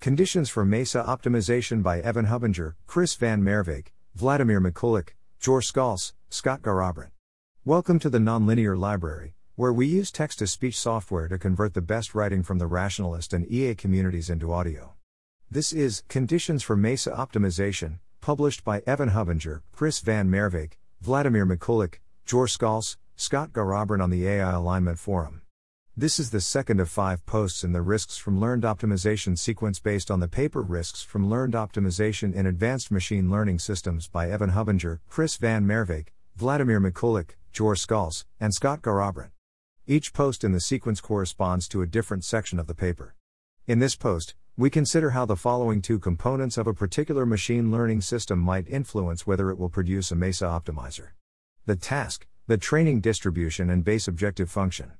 Conditions for MESA Optimization by Evan Hubinger, Chris Van Merwijk, Vladimir Mikulik, Joar Skalse, Scott Garrabrant. Welcome to the Nonlinear Library, where we use text to speech software to convert the best writing from the rationalist and EA communities into audio. This is Conditions for MESA Optimization, published by Evan Hubinger, Chris Van Merwijk, Vladimir Mikulik, Joar Skalse, Scott Garrabrant on the AI Alignment Forum. This is the second of five posts in the Risks from Learned Optimization sequence based on the paper Risks from Learned Optimization in Advanced Machine Learning Systems by Evan Hubinger, Chris Van Merwijk, Vladimir Mikulik, Joar Skalse, and Scott Garrabrant. Each post in the sequence corresponds to a different section of the paper. In this post, we consider how the following two components of a particular machine learning system might influence whether it will produce a MESA optimizer. The task, the training distribution, and base objective function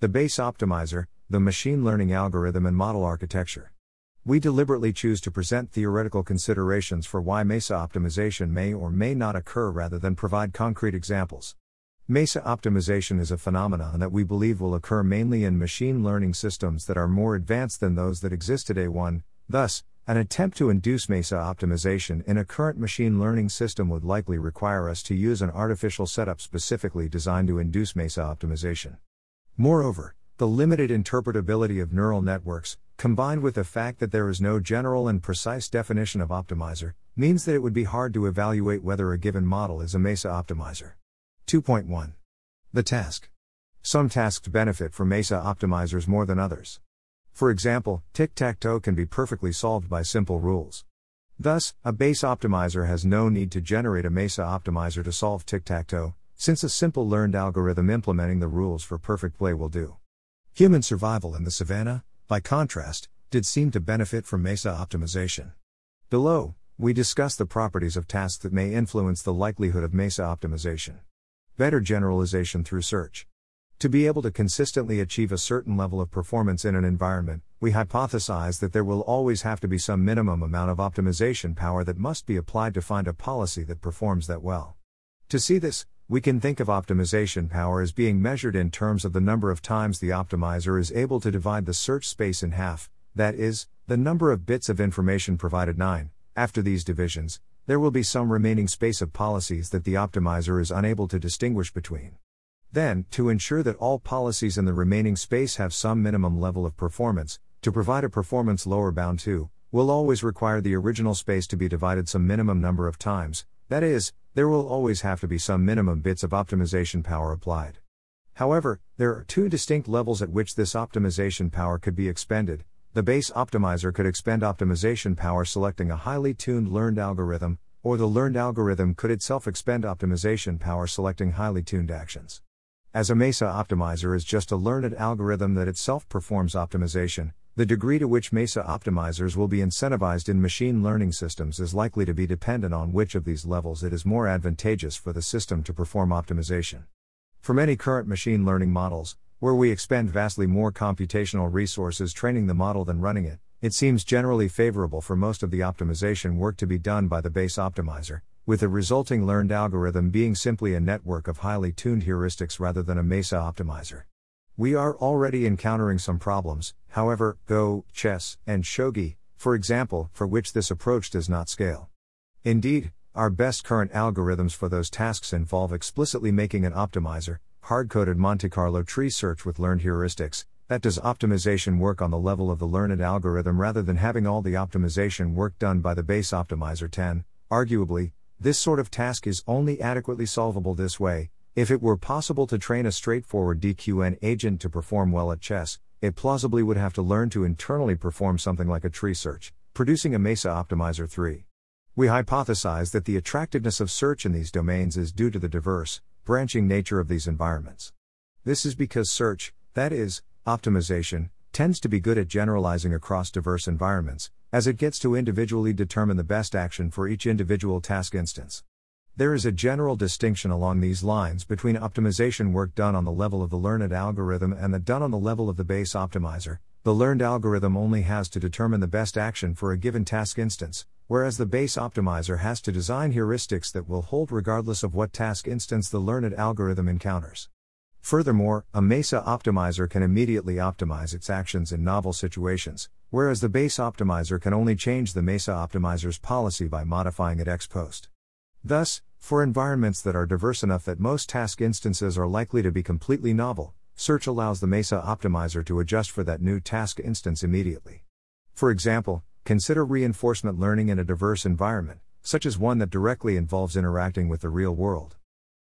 the base optimizer, the machine learning algorithm and model architecture. We deliberately choose to present theoretical considerations for why MESA optimization may or may not occur rather than provide concrete examples. MESA optimization is a phenomenon that we believe will occur mainly in machine learning systems that are more advanced than those that exist today. 1. Thus, an attempt to induce MESA optimization in a current machine learning system would likely require us to use an artificial setup specifically designed to induce MESA optimization. Moreover, the limited interpretability of neural networks, combined with the fact that there is no general and precise definition of optimizer, means that it would be hard to evaluate whether a given model is a MESA optimizer. 2.1. The task. Some tasks benefit from MESA optimizers more than others. For example, tic tac toe can be perfectly solved by simple rules. Thus, a base optimizer has no need to generate a MESA optimizer to solve tic tac toe, since a simple learned algorithm implementing the rules for perfect play will do. Human survival in the savannah, by contrast, did seem to benefit from MESA optimization. Below, we discuss the properties of tasks that may influence the likelihood of MESA optimization. Better generalization through search. To be able to consistently achieve a certain level of performance in an environment, we hypothesize that there will always have to be some minimum amount of optimization power that must be applied to find a policy that performs that well. To see this, we can think of optimization power as being measured in terms of the number of times the optimizer is able to divide the search space in half, that is, the number of bits of information provided 9. After these divisions, there will be some remaining space of policies that the optimizer is unable to distinguish between. Then, to ensure that all policies in the remaining space have some minimum level of performance, to provide a performance lower bound to, will always require the original space to be divided some minimum number of times, that is, there will always have to be some minimum bits of optimization power applied. However, there are two distinct levels at which this optimization power could be expended. The base optimizer could expend optimization power selecting a highly tuned learned algorithm, or the learned algorithm could itself expend optimization power selecting highly tuned actions. As a MESA optimizer is just a learned algorithm that itself performs optimization, the degree to which MESA optimizers will be incentivized in machine learning systems is likely to be dependent on which of these levels it is more advantageous for the system to perform optimization. For many current machine learning models, where we expend vastly more computational resources training the model than running it, it seems generally favorable for most of the optimization work to be done by the base optimizer, with the resulting learned algorithm being simply a network of highly tuned heuristics rather than a MESA optimizer. We are already encountering some problems, however, Go, chess, and shogi, for example, for which this approach does not scale. Indeed, our best current algorithms for those tasks involve explicitly making an optimizer, hard coded Monte Carlo tree search with learned heuristics, that does optimization work on the level of the learned algorithm rather than having all the optimization work done by the base optimizer 10. Arguably, this sort of task is only adequately solvable this way, if it were possible to train a straightforward DQN agent to perform well at chess, it plausibly would have to learn to internally perform something like a tree search, producing a MESA Optimizer 3. We hypothesize that the attractiveness of search in these domains is due to the diverse, branching nature of these environments. This is because search, that is, optimization, tends to be good at generalizing across diverse environments, as it gets to individually determine the best action for each individual task instance. There is a general distinction along these lines between optimization work done on the level of the learned algorithm and the done on the level of the base optimizer. The learned algorithm only has to determine the best action for a given task instance, whereas the base optimizer has to design heuristics that will hold regardless of what task instance the learned algorithm encounters. Furthermore, a MESA optimizer can immediately optimize its actions in novel situations, whereas the base optimizer can only change the MESA optimizer's policy by modifying it ex post. Thus, for environments that are diverse enough that most task instances are likely to be completely novel, search allows the MESA optimizer to adjust for that new task instance immediately. For example, consider reinforcement learning in a diverse environment, such as one that directly involves interacting with the real world.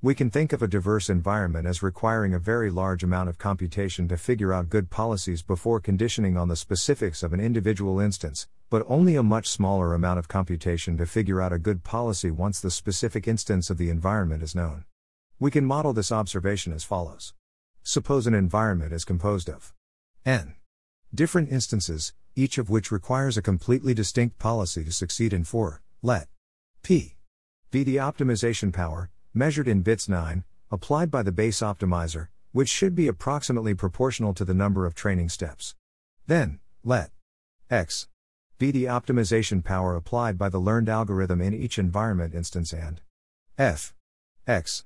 We can think of a diverse environment as requiring a very large amount of computation to figure out good policies before conditioning on the specifics of an individual instance, but only a much smaller amount of computation to figure out a good policy once the specific instance of the environment is known. We can model this observation as follows Suppose an environment is composed of n different instances, each of which requires a completely distinct policy to succeed in for, let p be the optimization power measured in bits 9, applied by the base optimizer, which should be approximately proportional to the number of training steps. Then, let x be the optimization power applied by the learned algorithm in each environment instance and f. X.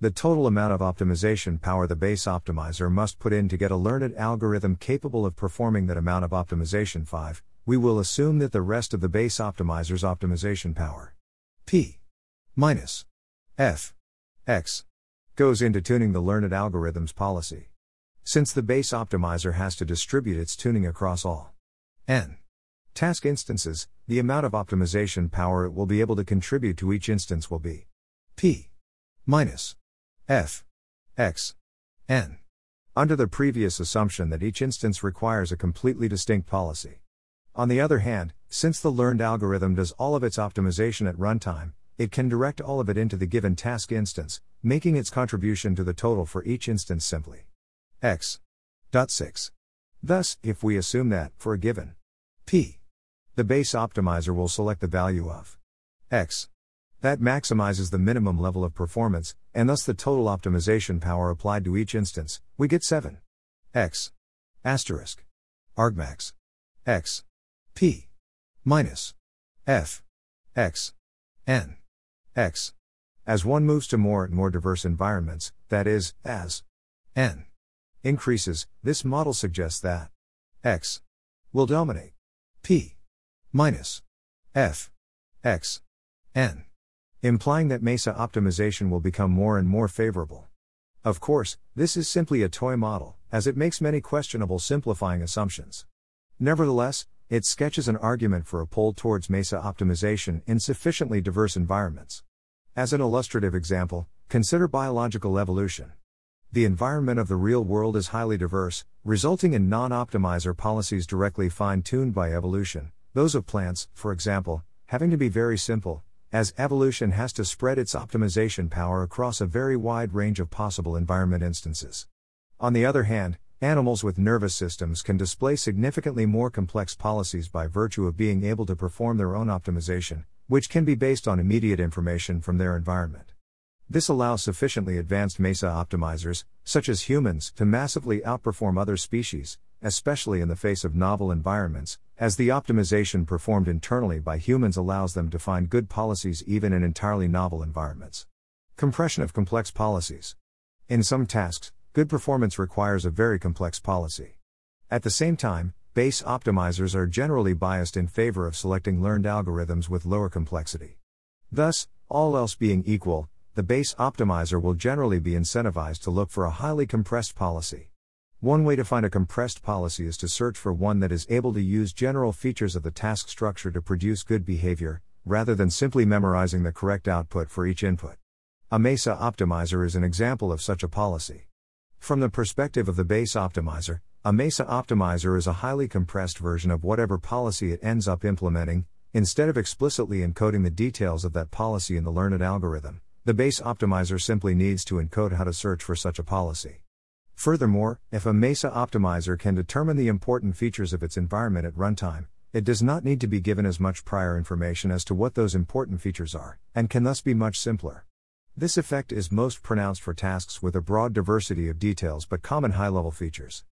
The total amount of optimization power the base optimizer must put in to get a learned algorithm capable of performing that amount of optimization. 5 we will assume that the rest of the base optimizer's optimization power p minus F X goes into tuning the learned algorithm's policy. Since the base optimizer has to distribute its tuning across all n task instances, the amount of optimization power it will be able to contribute to each instance will be p minus f x n under the previous assumption that each instance requires a completely distinct policy. On the other hand, since the learned algorithm does all of its optimization at runtime, it can direct all of it into the given task instance, making its contribution to the total for each instance simply x. Dot 6. Thus, if we assume that, for a given p, the base optimizer will select the value of x. That maximizes the minimum level of performance, and thus the total optimization power applied to each instance, we get 7 x. Asterisk. Argmax. x. p. Minus. f. x. n. X. As one moves to more and more diverse environments, that is, as n increases, this model suggests that x will dominate p minus f x n, implying that MESA optimization will become more and more favorable. Of course, this is simply a toy model, as it makes many questionable simplifying assumptions. Nevertheless, it sketches an argument for a pull towards MESA optimization in sufficiently diverse environments. As an illustrative example, consider biological evolution. The environment of the real world is highly diverse, resulting in non optimizer policies directly fine tuned by evolution, those of plants, for example, having to be very simple, as evolution has to spread its optimization power across a very wide range of possible environment instances. On the other hand, Animals with nervous systems can display significantly more complex policies by virtue of being able to perform their own optimization, which can be based on immediate information from their environment. This allows sufficiently advanced MESA optimizers, such as humans, to massively outperform other species, especially in the face of novel environments, as the optimization performed internally by humans allows them to find good policies even in entirely novel environments. Compression of complex policies. In some tasks, good performance requires a very complex policy. At the same time, base optimizers are generally biased in favor of selecting learned algorithms with lower complexity. Thus, all else being equal, the base optimizer will generally be incentivized to look for a highly compressed policy. One way to find a compressed policy is to search for one that is able to use general features of the task structure to produce good behavior, rather than simply memorizing the correct output for each input. A MESA optimizer is an example of such a policy. From the perspective of the base optimizer, a MESA optimizer is a highly compressed version of whatever policy it ends up implementing, instead of explicitly encoding the details of that policy in the learned algorithm. The base optimizer simply needs to encode how to search for such a policy. Furthermore, if a MESA optimizer can determine the important features of its environment at runtime, it does not need to be given as much prior information as to what those important features are, and can thus be much simpler. This effect is most pronounced for tasks with a broad diversity of details but common high level features.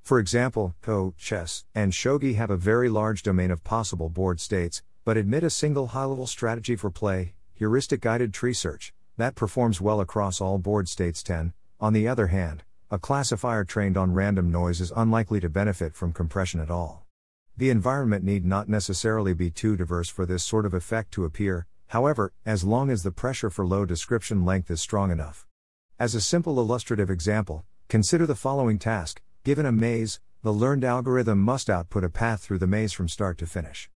For example, Go, chess, and shogi have a very large domain of possible board states, but admit a single high level strategy for play, heuristic guided tree search, that performs well across all board states 10. On the other hand, a classifier trained on random noise is unlikely to benefit from compression at all. The environment need not necessarily be too diverse for this sort of effect to appear, however, as long as the pressure for low description length is strong enough. As a simple illustrative example, consider the following task given a maze, the learned algorithm must output a path through the maze from start to finish.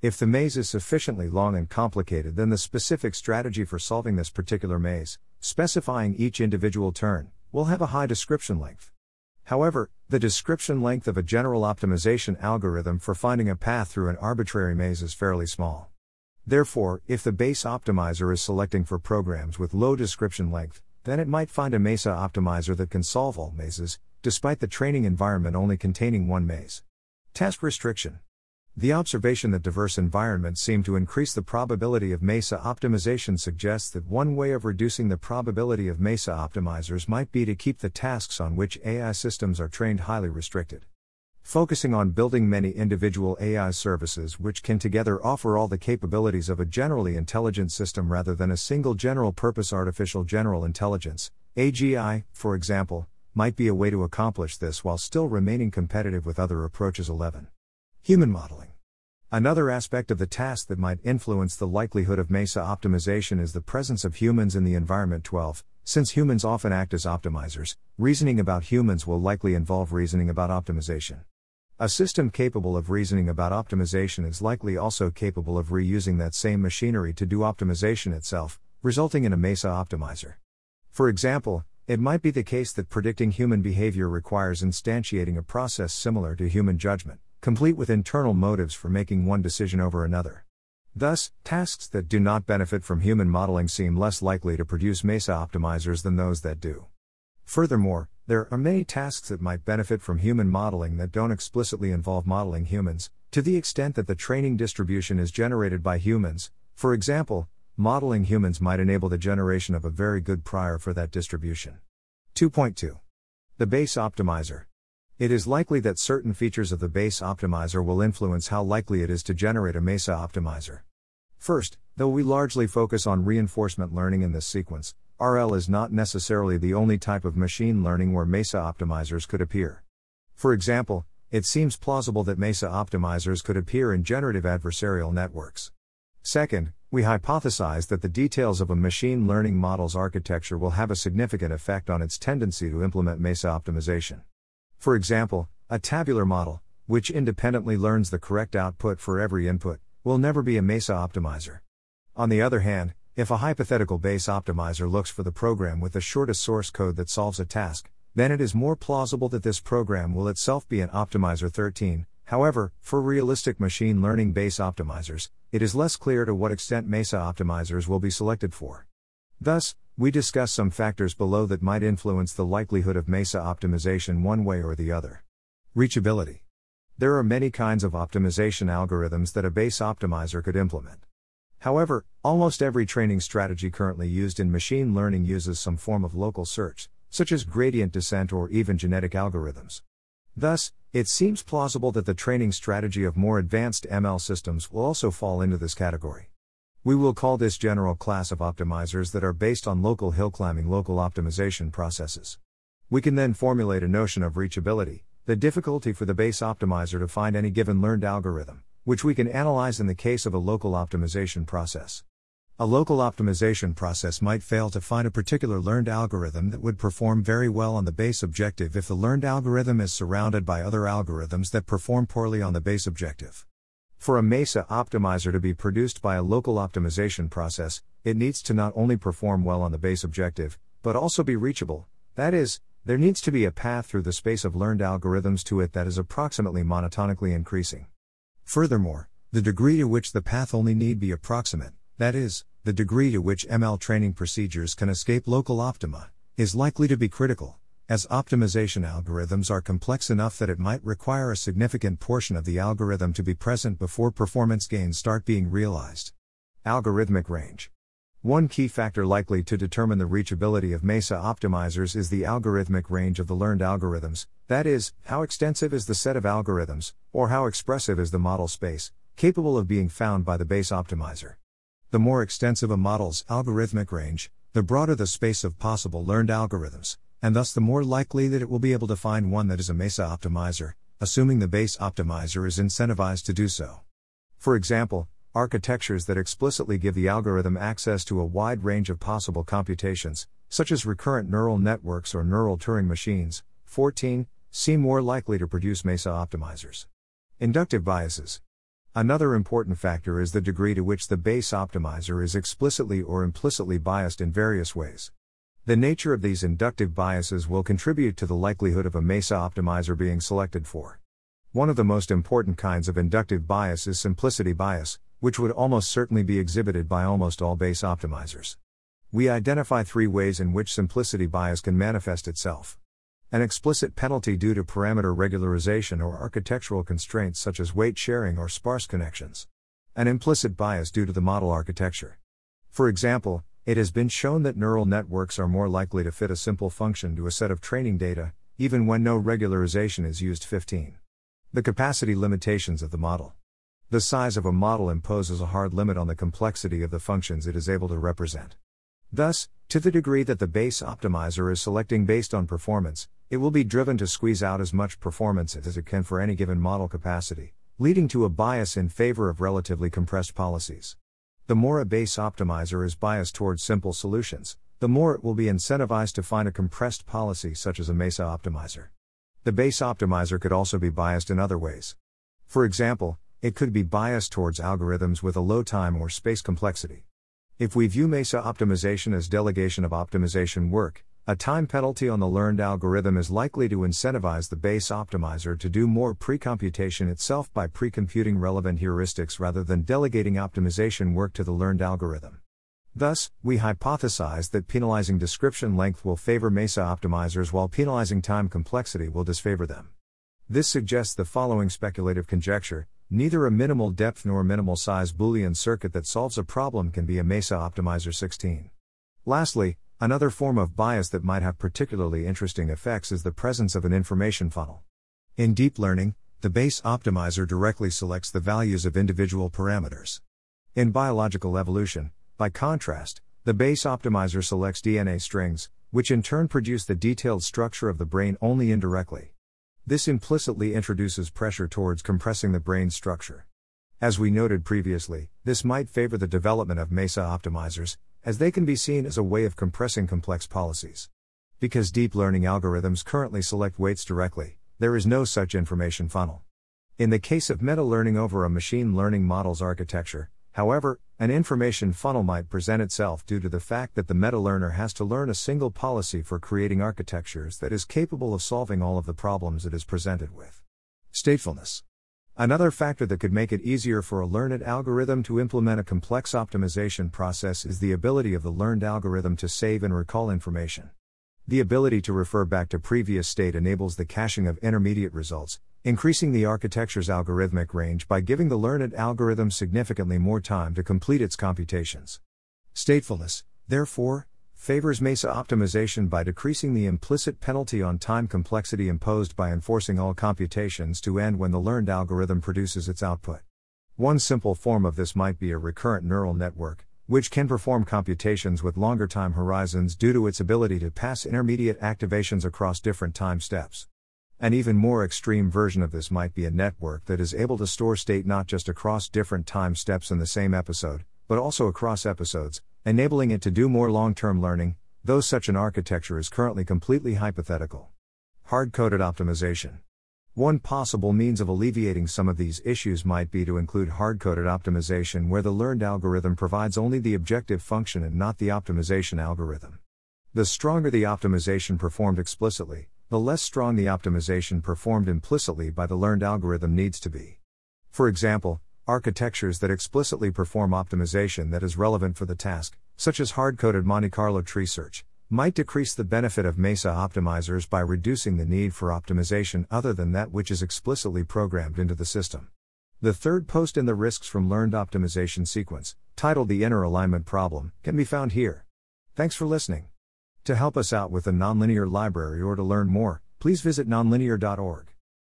If the maze is sufficiently long and complicated, then the specific strategy for solving this particular maze, specifying each individual turn, will have a high description length. However, the description length of a general optimization algorithm for finding a path through an arbitrary maze is fairly small. Therefore, if the base optimizer is selecting for programs with low description length, then it might find a MESA optimizer that can solve all mazes, despite the training environment only containing one maze. Task restriction. The observation that diverse environments seem to increase the probability of MESA optimization suggests that one way of reducing the probability of MESA optimizers might be to keep the tasks on which AI systems are trained highly restricted. Focusing on building many individual AI services which can together offer all the capabilities of a generally intelligent system rather than a single general purpose artificial general intelligence, AGI, for example, might be a way to accomplish this while still remaining competitive with other approaches. 11. Human modeling. Another aspect of the task that might influence the likelihood of MESA optimization is the presence of humans in the environment. 12. Since humans often act as optimizers, reasoning about humans will likely involve reasoning about optimization. A system capable of reasoning about optimization is likely also capable of reusing that same machinery to do optimization itself, resulting in a MESA optimizer. For example, it might be the case that predicting human behavior requires instantiating a process similar to human judgment complete with internal motives for making one decision over another. Thus, tasks that do not benefit from human modeling seem less likely to produce MESA optimizers than those that do. Furthermore, there are many tasks that might benefit from human modeling that don't explicitly involve modeling humans, to the extent that the training distribution is generated by humans. For example, modeling humans might enable the generation of a very good prior for that distribution. 2.2. The base optimizer. It is likely that certain features of the base optimizer will influence how likely it is to generate a MESA optimizer. First, though we largely focus on reinforcement learning in this sequence, RL is not necessarily the only type of machine learning where MESA optimizers could appear. For example, it seems plausible that MESA optimizers could appear in generative adversarial networks. Second, we hypothesize that the details of a machine learning model's architecture will have a significant effect on its tendency to implement MESA optimization. For example, a tabular model, which independently learns the correct output for every input, will never be a MESA optimizer. On the other hand, if a hypothetical base optimizer looks for the program with the shortest source code that solves a task, then it is more plausible that this program will itself be an optimizer 13. However, for realistic machine learning base optimizers, it is less clear to what extent MESA optimizers will be selected for. Thus, we discuss some factors below that might influence the likelihood of MESA optimization one way or the other. Reachability. There are many kinds of optimization algorithms that a base optimizer could implement. However, almost every training strategy currently used in machine learning uses some form of local search, such as gradient descent or even genetic algorithms. Thus, it seems plausible that the training strategy of more advanced ML systems will also fall into this category. We will call this general class of optimizers that are based on local hill climbing local optimization processes. We can then formulate a notion of reachability, the difficulty for the base optimizer to find any given learned algorithm, which we can analyze in the case of a local optimization process. A local optimization process might fail to find a particular learned algorithm that would perform very well on the base objective if the learned algorithm is surrounded by other algorithms that perform poorly on the base objective. For a MESA optimizer to be produced by a local optimization process, it needs to not only perform well on the base objective, but also be reachable. That is, there needs to be a path through the space of learned algorithms to it that is approximately monotonically increasing. Furthermore, the degree to which the path only need be approximate, that is, the degree to which ML training procedures can escape local optima, is likely to be critical as optimization algorithms are complex enough that it might require a significant portion of the algorithm to be present before performance gains start being realized. Algorithmic range. One key factor likely to determine the reachability of MESA optimizers is the algorithmic range of the learned algorithms, that is, how extensive is the set of algorithms, or how expressive is the model space, capable of being found by the base optimizer. The more extensive a model's algorithmic range, the broader the space of possible learned algorithms, and thus the more likely that it will be able to find one that is a MESA optimizer, assuming the base optimizer is incentivized to do so. For example, architectures that explicitly give the algorithm access to a wide range of possible computations, such as recurrent neural networks or neural Turing machines, 14, seem more likely to produce MESA optimizers. Inductive biases. Another important factor is the degree to which the base optimizer is explicitly or implicitly biased in various ways. The nature of these inductive biases will contribute to the likelihood of a MESA optimizer being selected for. One of the most important kinds of inductive bias is simplicity bias, which would almost certainly be exhibited by almost all base optimizers. We identify three ways in which simplicity bias can manifest itself. An explicit penalty due to parameter regularization or architectural constraints such as weight sharing or sparse connections. An implicit bias due to the model architecture. For example, it has been shown that neural networks are more likely to fit a simple function to a set of training data, even when no regularization is used. 15. The capacity limitations of the model. The size of a model imposes a hard limit on the complexity of the functions it is able to represent. Thus, to the degree that the base optimizer is selecting based on performance, it will be driven to squeeze out as much performance as it can for any given model capacity, leading to a bias in favor of relatively compressed policies. The more a base optimizer is biased towards simple solutions, the more it will be incentivized to find a compressed policy such as a MESA optimizer. The base optimizer could also be biased in other ways. For example, it could be biased towards algorithms with a low time or space complexity. If we view MESA optimization as delegation of optimization work, a time penalty on the learned algorithm is likely to incentivize the base optimizer to do more precomputation itself by precomputing relevant heuristics rather than delegating optimization work to the learned algorithm. Thus, we hypothesize that penalizing description length will favor MESA optimizers while penalizing time complexity will disfavor them. This suggests the following speculative conjecture neither a minimal depth nor minimal size Boolean circuit that solves a problem can be a MESA optimizer 16. Lastly, Another form of bias that might have particularly interesting effects is the presence of an information funnel. In deep learning, the base optimizer directly selects the values of individual parameters. In biological evolution, by contrast, the base optimizer selects DNA strings, which in turn produce the detailed structure of the brain only indirectly. This implicitly introduces pressure towards compressing the brain's structure. As we noted previously, this might favor the development of MESA optimizers, as they can be seen as a way of compressing complex policies. Because deep learning algorithms currently select weights directly, there is no such information funnel. In the case of meta learning over a machine learning model's architecture, however, an information funnel might present itself due to the fact that the meta learner has to learn a single policy for creating architectures that is capable of solving all of the problems it is presented with. Statefulness. Another factor that could make it easier for a learned algorithm to implement a complex optimization process is the ability of the learned algorithm to save and recall information. The ability to refer back to previous state enables the caching of intermediate results, increasing the architecture's algorithmic range by giving the learned algorithm significantly more time to complete its computations. Statefulness, therefore, favors MESA optimization by decreasing the implicit penalty on time complexity imposed by enforcing all computations to end when the learned algorithm produces its output. One simple form of this might be a recurrent neural network, which can perform computations with longer time horizons due to its ability to pass intermediate activations across different time steps. An even more extreme version of this might be a network that is able to store state not just across different time steps in the same episode, but also across episodes, enabling it to do more long term learning, though such an architecture is currently completely hypothetical. Hard coded optimization. One possible means of alleviating some of these issues might be to include hard coded optimization where the learned algorithm provides only the objective function and not the optimization algorithm. The stronger the optimization performed explicitly, the less strong the optimization performed implicitly by the learned algorithm needs to be. For example, architectures that explicitly perform optimization that is relevant for the task, such as hard coded Monte Carlo tree search, might decrease the benefit of MESA optimizers by reducing the need for optimization other than that which is explicitly programmed into the system. The third post in the Risks from Learned Optimization sequence, titled The Inner Alignment Problem, can be found here. Thanks for listening. To help us out with the nonlinear library or to learn more, please visit nonlinear.org.